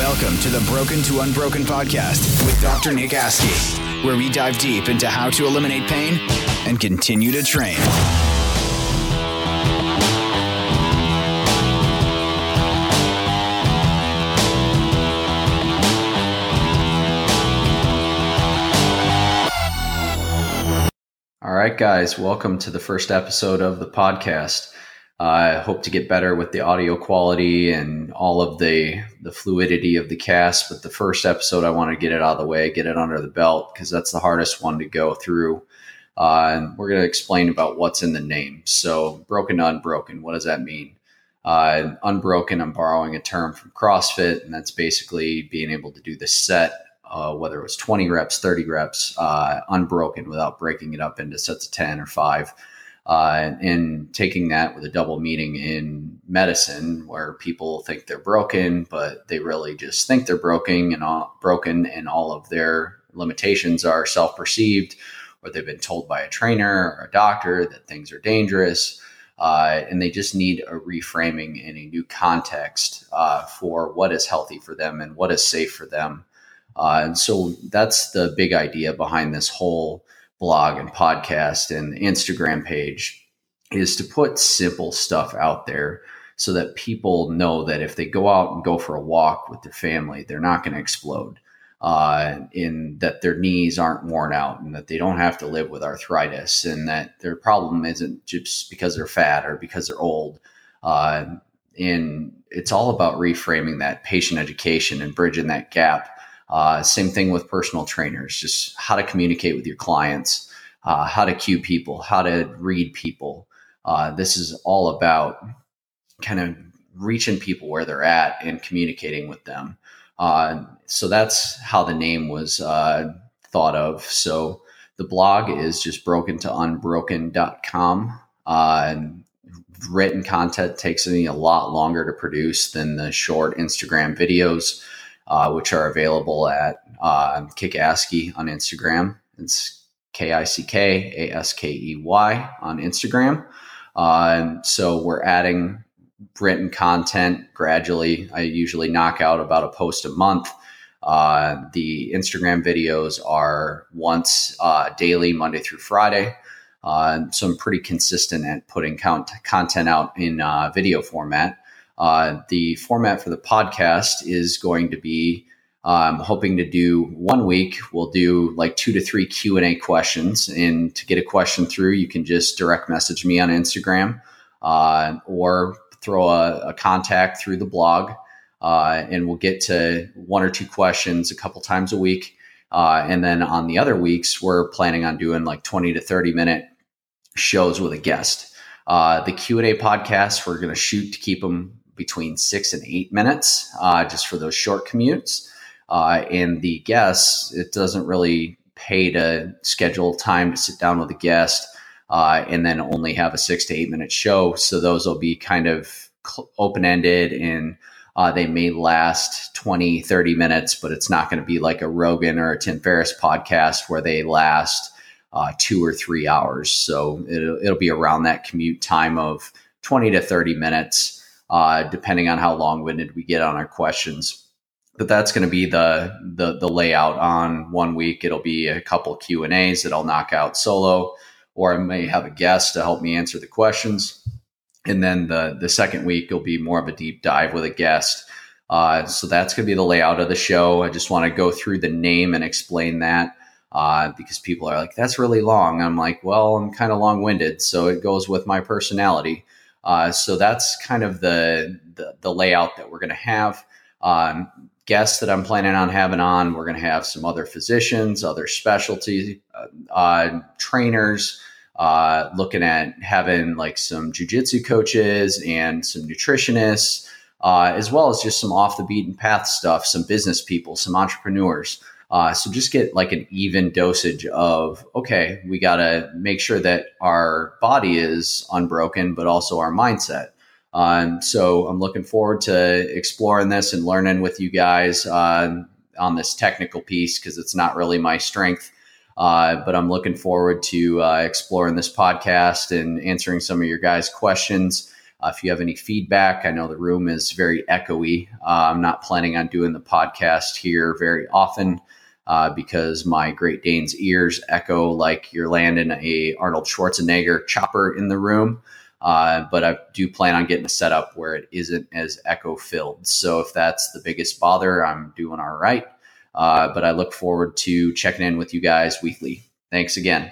Welcome to the Broken to Unbroken podcast with Dr. Nick Askey, where we dive deep into how to eliminate pain and continue to train. All right, guys, welcome to the first episode of the podcast. I uh, hope to get better with the audio quality and all of the the fluidity of the cast. But the first episode, I want to get it out of the way, get it under the belt, because that's the hardest one to go through. Uh, and we're going to explain about what's in the name. So, broken to unbroken, what does that mean? Uh, unbroken, I'm borrowing a term from CrossFit, and that's basically being able to do the set uh, whether it was 20 reps, 30 reps, uh, unbroken without breaking it up into sets of 10 or five. Uh, and taking that with a double meaning in medicine, where people think they're broken, but they really just think they're broken and all, broken, and all of their limitations are self-perceived, or they've been told by a trainer or a doctor that things are dangerous, uh, and they just need a reframing in a new context uh, for what is healthy for them and what is safe for them. Uh, and so that's the big idea behind this whole blog and podcast and Instagram page is to put simple stuff out there so that people know that if they go out and go for a walk with their family, they're not going to explode. Uh, in that their knees aren't worn out and that they don't have to live with arthritis and that their problem isn't just because they're fat or because they're old. Uh, and it's all about reframing that patient education and bridging that gap uh, same thing with personal trainers, just how to communicate with your clients, uh, how to cue people, how to read people. Uh, this is all about kind of reaching people where they're at and communicating with them. Uh, so that's how the name was uh, thought of. So the blog is just broken to unbroken.com. Uh, written content takes me a lot longer to produce than the short Instagram videos uh, which are available at uh, on Instagram. It's K I C K A S K E Y on Instagram. Uh, so we're adding written content gradually. I usually knock out about a post a month. Uh, the Instagram videos are once uh, daily, Monday through Friday. Uh, so I'm pretty consistent at putting count, content out in uh, video format. Uh, the format for the podcast is going to be I'm um, hoping to do one week. We'll do like two to three Q and A questions, and to get a question through, you can just direct message me on Instagram uh, or throw a, a, contact through the blog, uh, and we'll get to one or two questions a couple times a week. Uh, and then on the other weeks, we're planning on doing like 20 to 30 minute shows with a guest. Uh, the Q and A podcasts, we're going to shoot to keep them between six and eight minutes uh, just for those short commutes. Uh, and the guests, it doesn't really pay to schedule time to sit down with a guest uh, and then only have a six to eight minute show. So those will be kind of open ended and uh, they may last 20, 30 minutes, but it's not going to be like a Rogan or a Tim Ferriss podcast where they last uh, two or three hours. So it'll, it'll be around that commute time of 20 to 30 minutes uh, depending on how long winded we get on our questions. But that's going to be the, the the layout on one week. It'll be a couple Q and A's that I'll knock out solo, or I may have a guest to help me answer the questions. And then the the second week will be more of a deep dive with a guest. Uh, so that's going to be the layout of the show. I just want to go through the name and explain that uh, because people are like, "That's really long." I'm like, "Well, I'm kind of long winded, so it goes with my personality." Uh, so that's kind of the, the, the layout that we're going to have. Um, guests that I'm planning on having on, we're going to have some other physicians, other specialty uh, uh, trainers. Uh, looking at having like some jujitsu coaches and some nutritionists, uh, as well as just some off the beaten path stuff, some business people, some entrepreneurs. Uh, so just get like an even dosage of okay, we got to make sure that our body is unbroken, but also our mindset. Um, so I'm looking forward to exploring this and learning with you guys uh, on this technical piece because it's not really my strength. Uh, but I'm looking forward to uh, exploring this podcast and answering some of your guys' questions. Uh, if you have any feedback, I know the room is very echoey. Uh, I'm not planning on doing the podcast here very often. Uh, because my Great Dane's ears echo like you're landing a Arnold Schwarzenegger chopper in the room. Uh, but I do plan on getting a setup where it isn't as echo filled. So if that's the biggest bother, I'm doing all right. Uh, but I look forward to checking in with you guys weekly. Thanks again.